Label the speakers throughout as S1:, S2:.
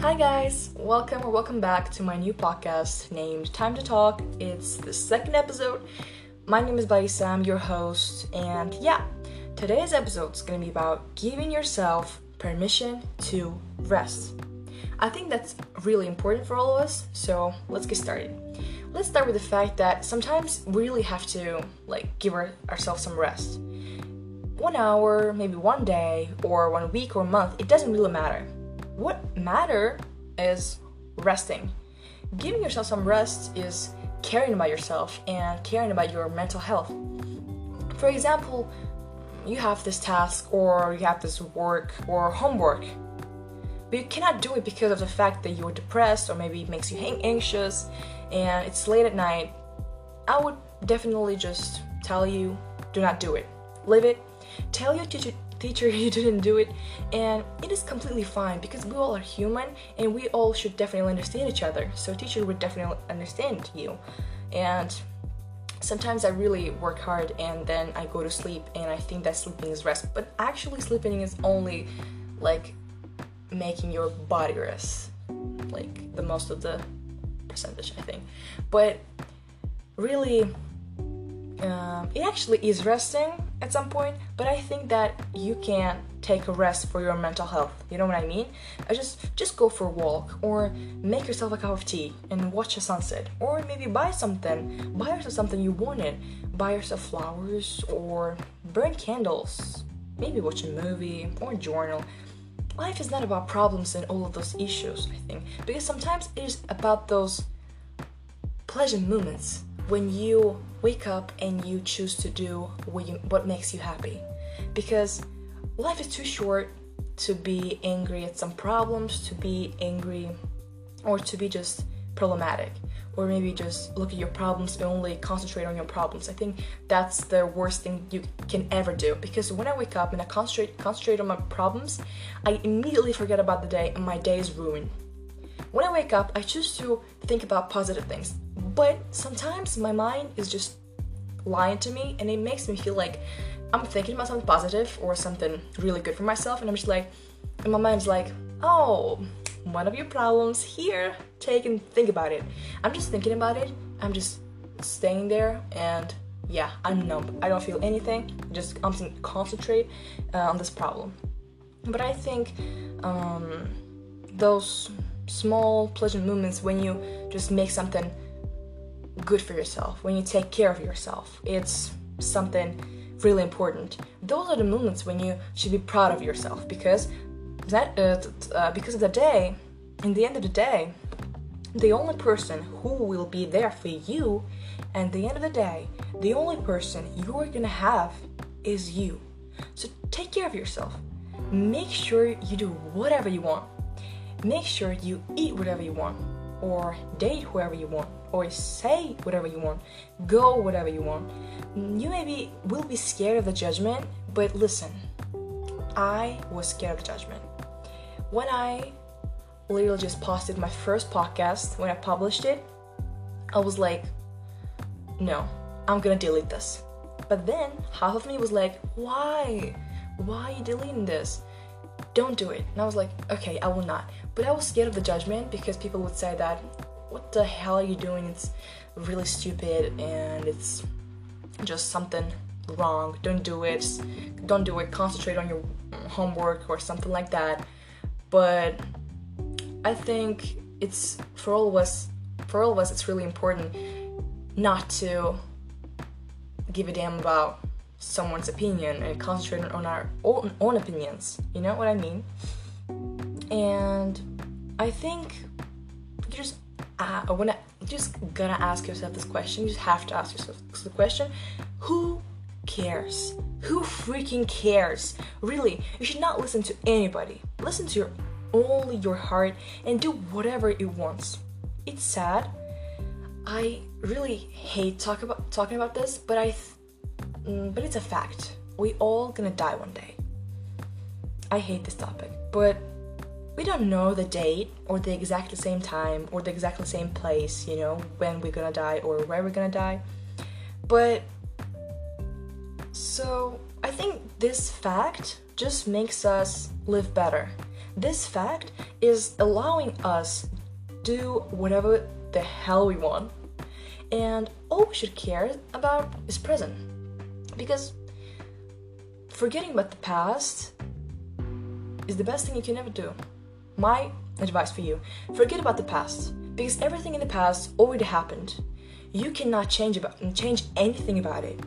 S1: Hi, guys! Welcome or welcome back to my new podcast named Time to Talk. It's the second episode. My name is Baisa, I'm your host, and yeah, today's episode is gonna be about giving yourself permission to rest. I think that's really important for all of us, so let's get started. Let's start with the fact that sometimes we really have to like give our, ourselves some rest. One hour, maybe one day, or one week or month, it doesn't really matter. What matter is resting. Giving yourself some rest is caring about yourself and caring about your mental health. For example, you have this task or you have this work or homework but you cannot do it because of the fact that you're depressed or maybe it makes you anxious and it's late at night i would definitely just tell you do not do it leave it tell your teacher teacher you didn't do it. And it is completely fine because we all are human and we all should definitely understand each other. So teacher would definitely understand you. And sometimes i really work hard and then i go to sleep and i think that sleeping is rest. But actually sleeping is only like making your body rest like the most of the percentage i think. But really um, it actually is resting at some point but i think that you can take a rest for your mental health. You know what i mean? I just just go for a walk or make yourself a cup of tea and watch a sunset. Or maybe buy something buy yourself something you wanted. Buy yourself flowers or burn candles. Maybe watch a movie or journal. Life is not about problems and all of those issues, I think, because sometimes it is about those pleasant moments when you wake up and you choose to do what, you, what makes you happy. Because life is too short to be angry at some problems, to be angry, or to be just problematic or maybe just look at your problems and only concentrate on your problems. I think that's the worst thing you can ever do because when I wake up and I concentrate concentrate on my problems, I immediately forget about the day and my day is ruined. When I wake up, I choose to think about positive things. But sometimes my mind is just lying to me and it makes me feel like I'm thinking about something positive or something really good for myself and I'm just like and my mind's like, "Oh, one of your problems here. Take and think about it. I'm just thinking about it. I'm just staying there and yeah i'm numb i don't feel anything. Just i'm concentrate uh, on this problem. But i think um, those small pleasant moments when you just make something good for yourself when you take care of yourself it's something really important those are the moments when you should be proud of yourself because that uh, uh, because of the day, in the end of the day, the only person who will be there for you, and the end of the day, the only person you are gonna have is you. So take care of yourself. Make sure you do whatever you want. Make sure you eat whatever you want, or date whoever you want, or say whatever you want, go whatever you want. You maybe will be scared of the judgment, but listen, I was scared of the judgment when I literally just posted my first podcast, when I published it, I was like, no, I'm gonna delete this. But then half of me was like, why? Why are you deleting this? Don't do it. And I was like, okay, I will not. But I was scared of the judgment because people would say that, what the hell are you doing? It's really stupid and it's just something wrong. Don't do it. Don't do it. Concentrate on your homework or something like that but I think it's for all of us for all of us it's really important not to give a damn about someone's opinion and concentrate on our own, own opinions. You know what I mean? And I think I, you just gonna ask yourself this question. You just have to ask yourself the question: Who cares? Who freaking cares? Really, you should not listen to anybody. Listen to your only your heart and do whatever it wants. It's sad. I really hate talk about talking about this, but I th- mm, but it's a fact. We all gonna die one day. I hate this topic, but we don't know the date or the exactly same time or the exactly same place, you know, when we're gonna die or where we're gonna die. But so I think this fact just makes us live better. this fact is allowing us do whatever the hell we want. And all we should care about is present. Because forgetting about the past is the best thing you can ever do. My advice for you forget about the past because everything in the past already happened. You cannot change about change anything about it.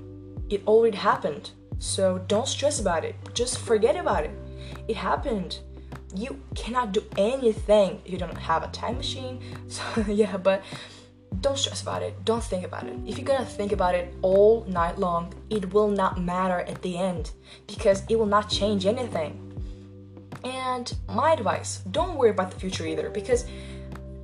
S1: It already happened. So don't stress about it. Just forget about it. It happened. You cannot do anything if you don't have a time machine. So yeah, but don't stress about it. Don't think about it. If you're gonna think about it all night long, it will not matter at the end because it will not change anything. And my advice don't worry about the future either because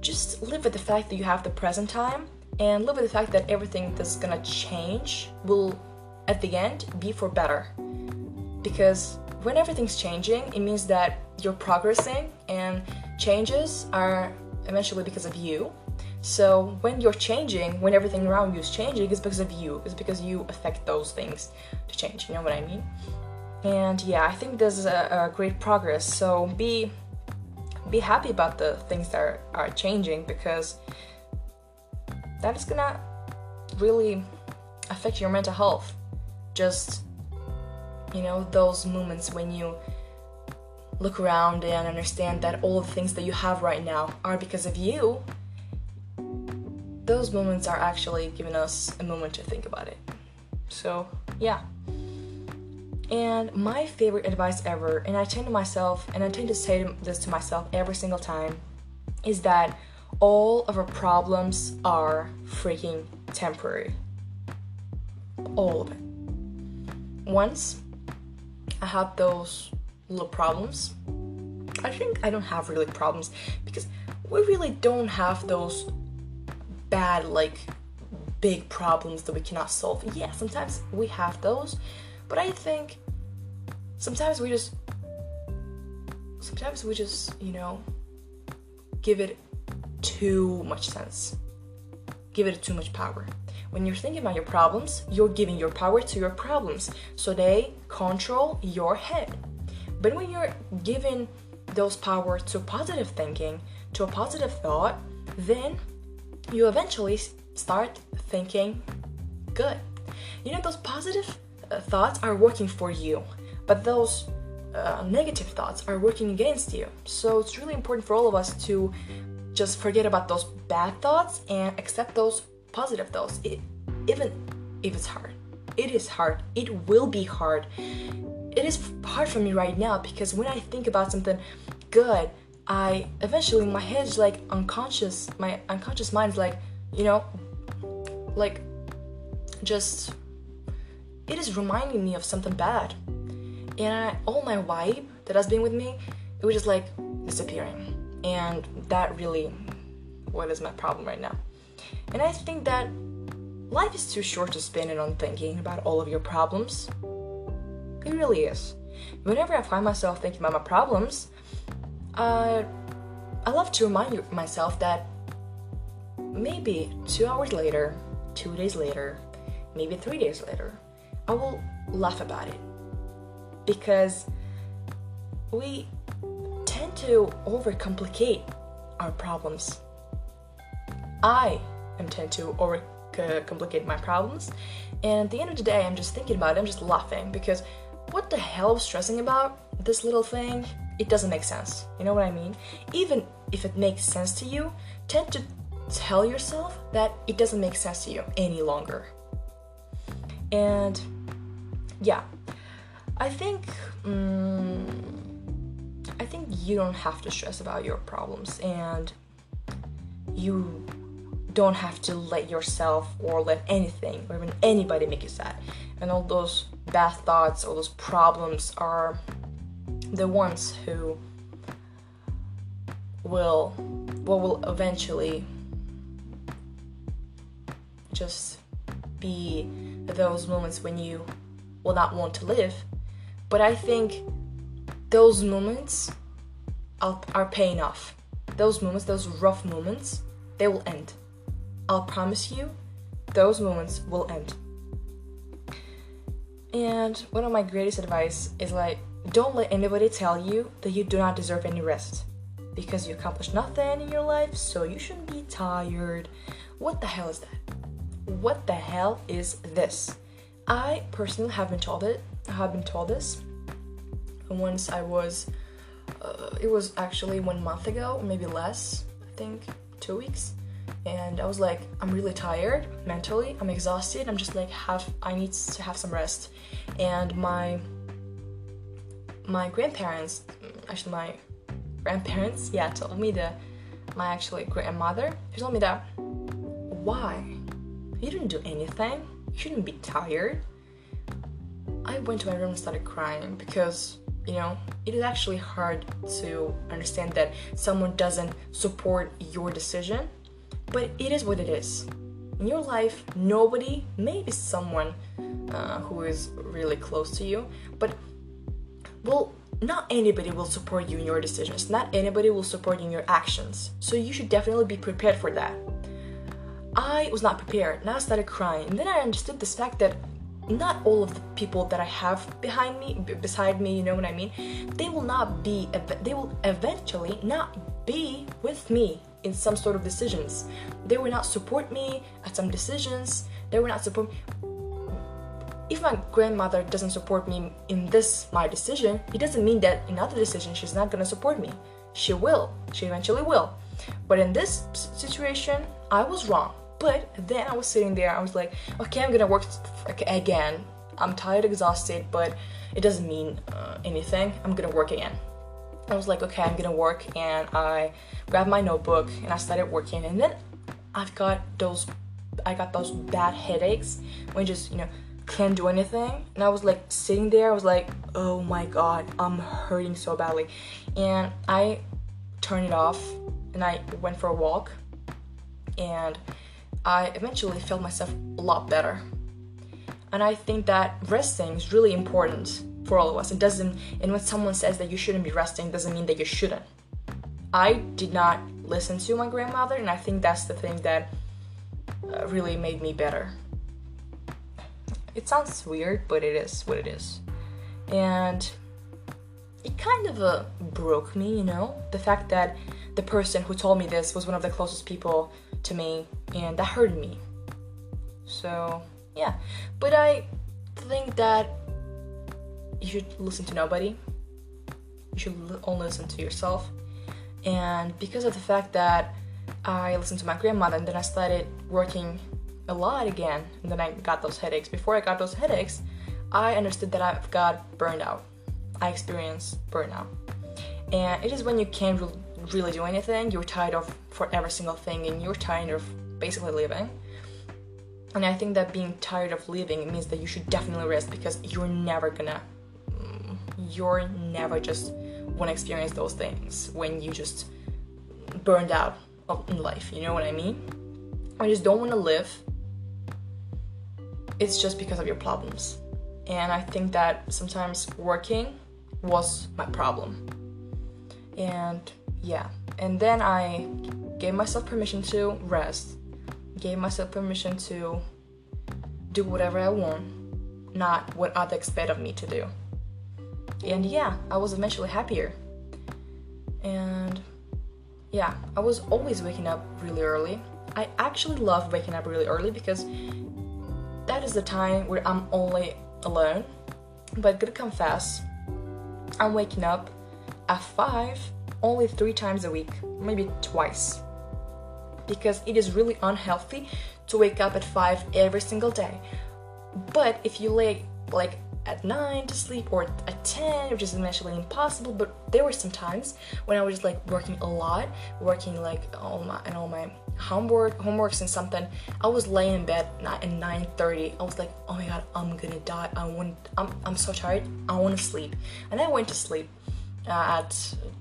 S1: just live with the fact that you have the present time and live with the fact that everything that's gonna change will at the end be for better. Because when everything's changing, it means that you're progressing and changes are eventually because of you. So when you're changing, when everything around you is changing, it's because of you. It's because you affect those things to change. You know what I mean? And yeah, I think this is a, a great progress. So be be happy about the things that are, are changing because that is gonna really affect your mental health. Just you know, those moments when you look around and understand that all the things that you have right now are because of you, those moments are actually giving us a moment to think about it. So, yeah. And my favorite advice ever, and I tend to myself, and I tend to say this to myself every single time, is that all of our problems are freaking temporary. All of it. Once I had those little problems, I think I don't have really problems because we really don't have those bad, like, big problems that we cannot solve. Yeah, sometimes we have those, but I think sometimes we just sometimes we just, you know, give it too much sense. Give it too much power. When you're thinking about your problems, you're giving your power to your problems so they control your head. But when you're giving those power to positive thinking, to a positive thought, then you eventually start thinking good. You know, those positive thoughts are working for you, but those uh, negative thoughts are working against you. So it's really important for all of us to just forget about those bad thoughts and accept those positive thoughts. It, even if it's hard, it is hard. It will be hard. It is hard for me right now because when I think about something good, I eventually my head is like unconscious. My unconscious mind is like, you know, like just it is reminding me of something bad. And I, all my vibe that has been with me, it was just like disappearing. And that really what is my problem right now. And I think that life is too short to spend it on thinking about all of your problems. It really is. Whenever I find myself thinking about my problems, uh, I love to remind myself that maybe two hours later, two days later, maybe three days later, I will laugh about it. Because we tend to overcomplicate our problems. I am tend to overcomplicate my problems, and at the end of the day, I'm just thinking about it, I'm just laughing because what the hell stressing about this little thing? It doesn't make sense. You know what I mean? Even if it makes sense to you, tend to tell yourself that it doesn't make sense to you any longer. And yeah, I think um, I think you don't have to stress about your problems, and you don't have to let yourself or let anything or even anybody make you sad. And all those bad thoughts, all those problems are the ones who will what will eventually just be those moments when you will not want to live. But I think those moments are, paying off. Those moments, those rough moments, they will end. I'll promise you, those moments will end. And one of my greatest advice is like don't let anybody tell you that you do not deserve any rest because you accomplished nothing in your life, so you shouldn't be tired. What the hell is that? What the hell is this? I personally have been told it. I have been told this once I was. Uh, it was actually one month ago, maybe less. I think two weeks and I was like, I'm really tired mentally. I'm exhausted. I'm just like have I need to have some rest. And my my grandparents, actually my grandparents, yeah, told me that my actually grandmother, she told me that why you didn't do anything. Shouldn't be tired. I went to my room and started crying because you know it is actually hard to understand that someone doesn't support your decision but it is what it is. In your life, nobody, maybe someone uh, who is really close to you, but well, not anybody will support you in your decisions. Not anybody will support you in your actions. So you should definitely be prepared for that. I was not prepared. Now I started crying. And then I understood this fact that not all of the people that I have behind me, beside me, you know what I mean? They will not be, they will eventually not be with me in some sort of decisions. They will not support me at some decisions. They will not support. Me. If my grandmother doesn't support me in this my decision, it doesn't mean that in other decisions she's not gonna support me. She will. She eventually will. But in this situation, I was wrong. But then I was sitting there. I was like, okay, I'm gonna work again. I'm tired, exhausted, but it doesn't mean uh, anything. I'm gonna work again. I was like, okay, I'm gonna work, and I grabbed my notebook and I started working. And then I've got those, I got those bad headaches when just you know can't do anything. And I was like sitting there. I was like, oh my god, I'm hurting so badly, and I turned it off and I went for a walk, and I eventually felt myself a lot better. And I think that resting is really important for all of us. It doesn't, and when someone says that you shouldn't be resting, doesn't mean that you shouldn't. I did not listen to my grandmother, and I think that's the thing that uh, really made me better. It sounds weird, but it is what it is. And it kind of uh, broke me, you know, the fact that the person who told me this was one of the closest people to me, and that hurt me. So, yeah. But I think that you should listen to nobody. You should only listen to yourself. And because of the fact that I listened to my grandmother and then I started working a lot again, and then I got those headaches. Before I got those headaches, I understood that I've got burned out. I experienced burnout. And it is when you can't really do anything, you're tired of for every single thing, and you're tired of basically living. And I think that being tired of living means that you should definitely rest because you're never gonna mm, you're never just gonna experience those things when you just burned out in life. You know what I mean? I just don't want to live. It's just because of your problems. And I think that sometimes working was my problem. And yeah, and then I gave myself permission to rest, gave myself permission to do whatever I want, not what others expect of me to do. And yeah, I was eventually happier. And yeah, I was always waking up really early. I actually love waking up really early because that is the time where I'm only alone. But gonna confess, I'm waking up at 5 only three times a week, maybe twice. Because it is really unhealthy to wake up at 5 every single day. But if you lay like at 9 to sleep or at 10 which is eventually impossible but there were some times when i was like working a lot working like all my and all my homework homeworks and something. I was laying in bed at 9.30 i was like oh my god i'm gonna die. I want i'm, I'm so tired. I want to sleep. And i went to sleep uh, at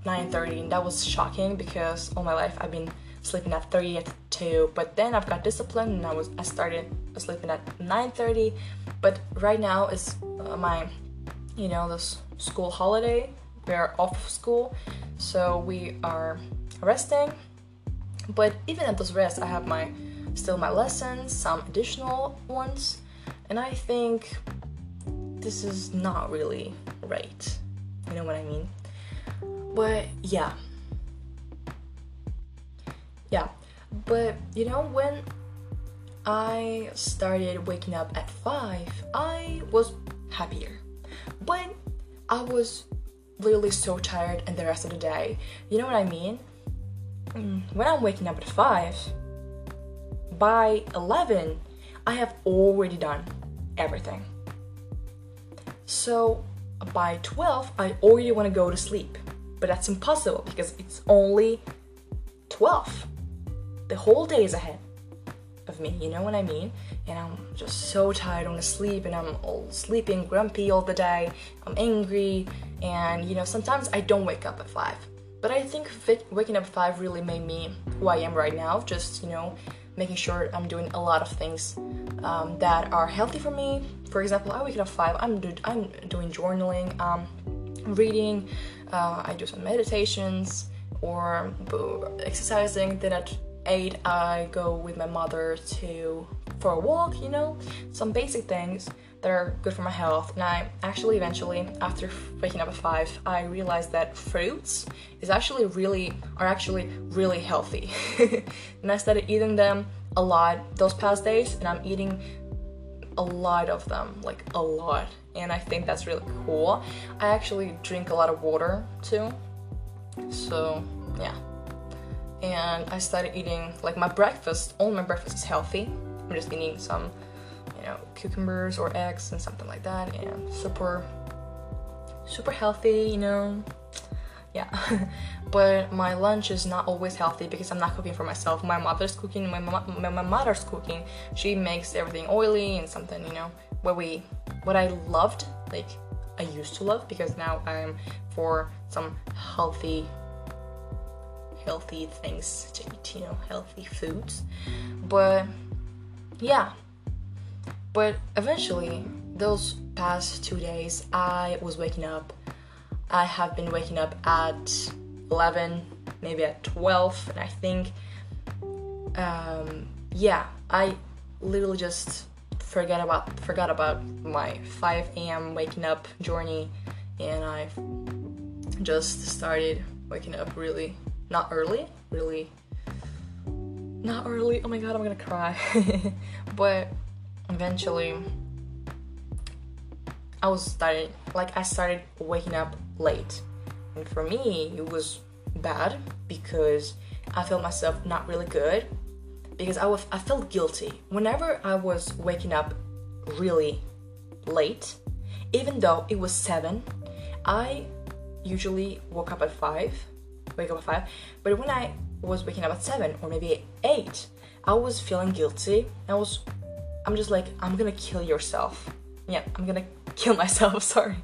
S1: 9.30 and that was shocking because all my life i've been sleeping at 30 at 2 but then i've got discipline and i was i started sleeping at 9.30 but right now is uh, my you know this school holiday we're off school so we are resting but even at those rests i have my still my lessons some additional ones and i think this is not really right You know what I mean? But yeah. Yeah. But you know, when I started waking up at 5, I was happier. But I was literally so tired and the rest of the day. You know what I mean? Mm, when I'm waking up at 5, by 11, I have already done everything. So by 12, I already want to go to sleep. But that's impossible because it's only 12. The whole day is ahead of me, you know what I mean? And I'm just so tired, I want to sleep, and I'm all sleeping, grumpy all the day. I'm angry, and you know, sometimes I don't wake up at 5. But I think waking up at 5 really made me who I am right now, just, you know, making sure I'm doing a lot of things um, that are healthy for me. For example, I wake up at 5, I'm, do- I'm doing journaling, um, reading, uh, I do some meditations or exercising, then at 8 I go with my mother to for a walk, you know, some basic things that are good for my health. And I actually eventually, after waking up at five, I realized that fruits is actually really are actually really healthy. and I started eating them a lot those past days, and I'm eating a lot of them, like a lot. And I think that's really cool. I actually drink a lot of water too. So yeah. And I started eating like my breakfast, all my breakfast is healthy. I'm just eating some you know, cucumbers or eggs and something like that, and super, super healthy, you know. Yeah, but my lunch is not always healthy because I'm not cooking for myself. My mother's cooking, my, my, my mother's cooking. She makes everything oily and something, you know, what we, what I loved, like I used to love because now I'm for some healthy healthy things to eat, you know, healthy foods. But yeah, but eventually, those past two days, I was waking up. I have been waking up at 11, maybe at 12, and I think, um, yeah, I literally just forget about forgot about my 5 a.m. waking up journey, and I just started waking up really not early, really not early. Oh my god, I'm gonna cry. but eventually I was starting like I started waking up late. And for me it was bad because I felt myself not really good because I was I felt guilty whenever I was waking up really late even though it was 7 I usually woke up at 5 wake up at 5 but when I was waking up at 7 or maybe 8 I was feeling guilty I was I'm just like, I'm gonna kill yourself. Yeah, I'm gonna kill myself, sorry.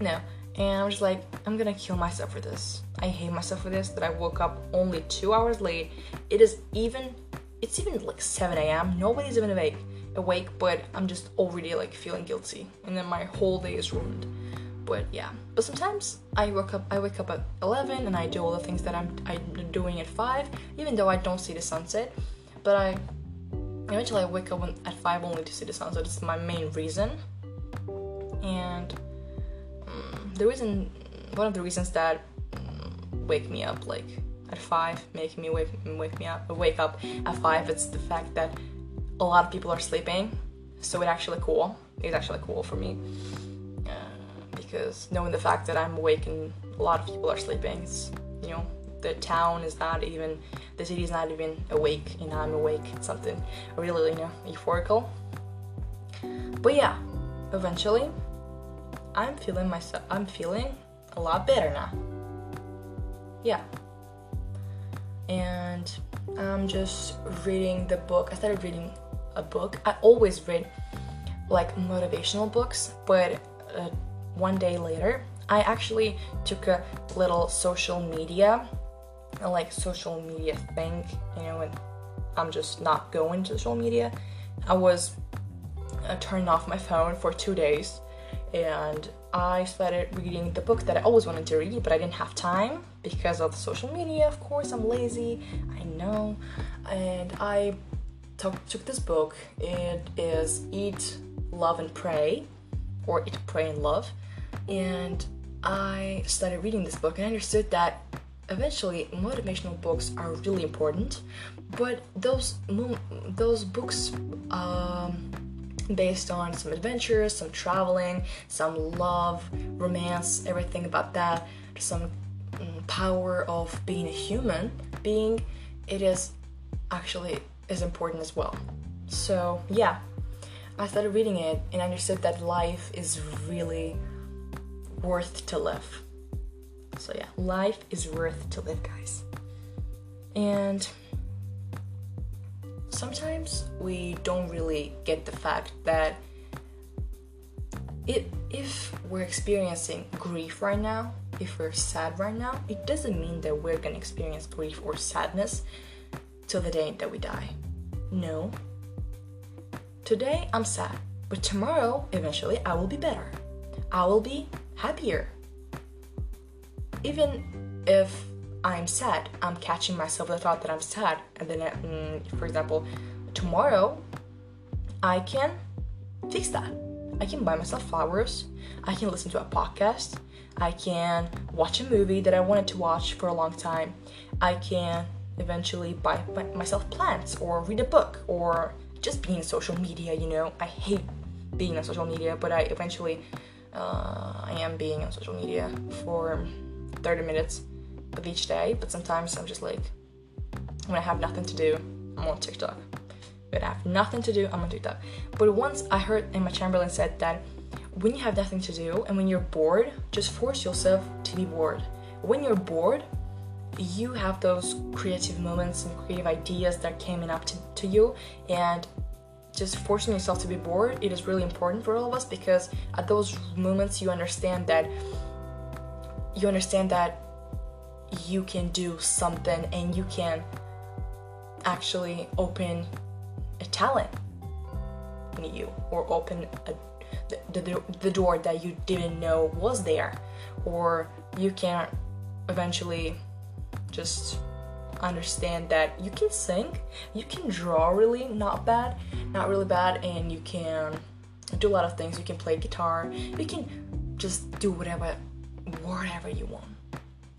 S1: No. And I'm just like, I'm gonna kill myself for this. I hate myself for this, that I woke up only two hours late. It is even, it's even like 7 a.m. Nobody's even awake, awake, but I'm just already like feeling guilty. And then my whole day is ruined. But yeah, but sometimes I wake up, I wake up at 11 and I do all the things that I'm, I'm doing at 5, even though I don't see the sunset. But I eventually I wake up at 5 only to see the sun, so that's my main reason. And um, the reason, one of the reasons that um, wake me up like at 5, making me wake, wake me up, wake up at 5, it's the fact that a lot of people are sleeping, so it's actually cool. It's actually cool for me. Uh, because knowing the fact that I'm awake and a lot of people are sleeping, it's, you know, the town is not even the city is not even awake and I'm awake. Something really you know euphorical. But yeah, eventually I'm feeling myself I'm feeling a lot better now. Yeah. And I'm just reading the book. I started reading a book. I always read like motivational books, but uh, one day later, I actually took a little social media a like social media thing, you know, and I'm just not going to social media. I was uh, turning off my phone for two days and I started reading the book that I always wanted to read, but I didn't have time because of social media, of course. I'm lazy, I know. And I took this book. It is Eat, Love, and Pray, or Eat, Pray, and Love. And I started reading this book and I understood that eventually motivational books are really important, but those those books um, based on some adventures, some traveling, some love, romance, everything about that, some um, power of being a human being, it is actually is important as well. So yeah, I started reading it and understood that life is really worth to live. So yeah, life is worth to live, guys. And sometimes we don't really get the fact that it, if we're experiencing grief right now, if we're sad right now, it doesn't mean that we're gonna experience grief or sadness till the day that we die. No. Today I'm sad, but tomorrow, eventually, I will be better. I will be happier. Even if I'm sad, I'm catching myself the thought that I'm sad, and then, mm, for example, tomorrow, I can fix that. I can buy myself flowers. I can listen to a podcast. I can watch a movie that I wanted to watch for a long time. I can eventually buy myself plants or read a book or just be on social media, you know. I hate being on social media, but I eventually uh, I am being on social media for 30 minutes of each day, but sometimes I'm just like, when I have nothing to do, I'm on TikTok. When I have nothing to do, I'm on TikTok. But once I heard Emma Chamberlain said that when you have nothing to do and when you're bored, just force yourself to be bored. When you're bored, you have those creative moments and creative ideas that came up to, to you and just forcing yourself to be bored it is really important for all of us because at those moments you understand that you understand that you can do something and you can actually open a talent in you or open a, the, the, the door that you didn't know was there or you can eventually just understand that you can sing, you can draw really not bad, not really bad, and you can do a lot of things. You can play guitar, you can just do whatever, whatever you want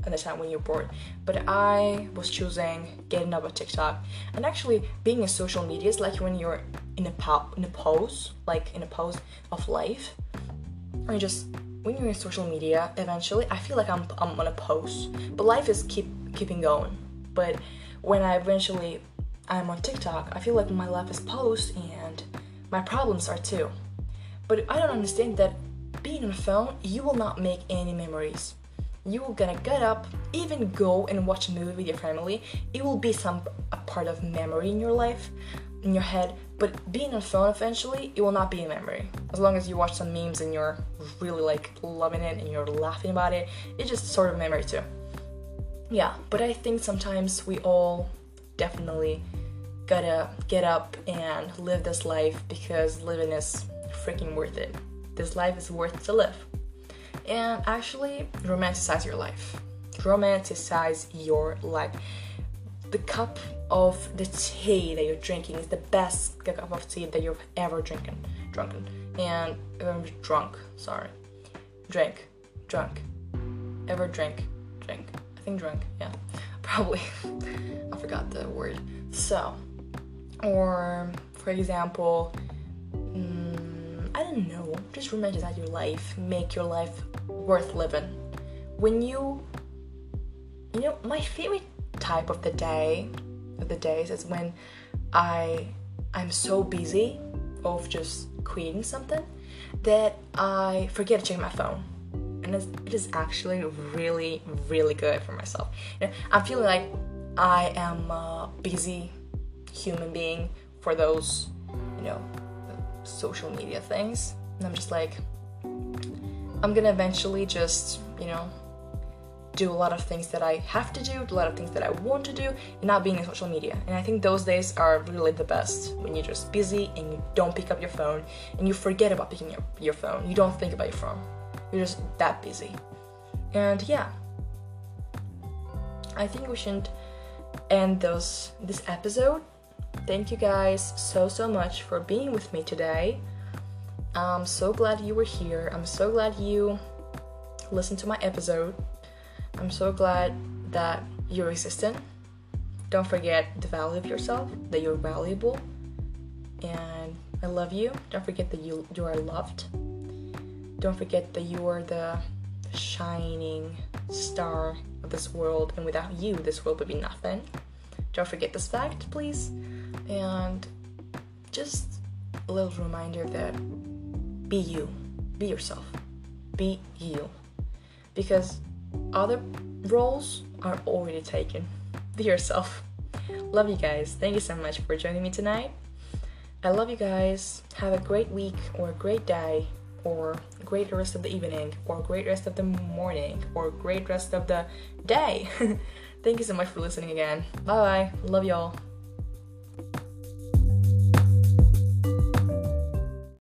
S1: at the time when you're bored. But I was choosing getting up a TikTok and actually being in social media is like when you're in a po- in a pose, like in a pose of life, or just when you're in social media. Eventually, I feel like I'm I'm on a pose, but life is keep keeping going. But when I eventually I'm on TikTok, I feel like my life is post and my problems are too. But I don't understand that being on phone, you will not make any memories. You will gonna get up, even go and watch a movie with your family. It will be some a part of memory in your life, in your head. But being on phone eventually, it will not be a memory. As long as you watch some memes and you're really like loving it and you're laughing about it, it's just sort of memory too yeah, but I think sometimes we all definitely gotta get up and live this life because living is freaking worth it. This life is worth to live. And actually, romanticize your life. Romanticize your life. The cup of the tea that you're drinking is the best cup of tea that you've ever drinking, drunken, and um, drunk. Sorry, drink, drunk, ever drink, drink I think drunk, yeah, probably. I forgot the word. So, or for example, mm, I don't know, just romanticize your life, make your life worth living. When you, you know, my favorite type of the day, of the days is when I, I'm so busy of just creating something that I forget to check my phone. And it is actually really really good for myself. You know, i'm feeling like i am a busy human being for those you know social media things and i'm just like i'm gonna eventually just you know do a lot of things that I have to do, a lot of things that I want to do, and not being in social media. And I think those days are really the best when you're just busy and you don't pick up your phone and you forget about picking up your phone. You don't think about your phone. You're just that busy. And yeah, I think we should end those this episode. Thank you guys so so much for being with me today. I'm so glad you were here. I'm so glad you listened to my episode. I'm so glad that you're existing. Don't forget the value of yourself, that you're valuable, and I love you. Don't forget that you you are loved. Don't forget that you are the shining star of this world, and without you, this world would be nothing. Don't forget this fact, please. And just a little reminder that be you, be yourself, be you. Because other roles are already taken. Be yourself. Love you guys. Thank you so much for joining me tonight. I love you guys. Have a great week or a great day or great rest of the evening or great rest of the morning or great rest of the day. Thank you so much for listening again. Bye bye. Love y'all.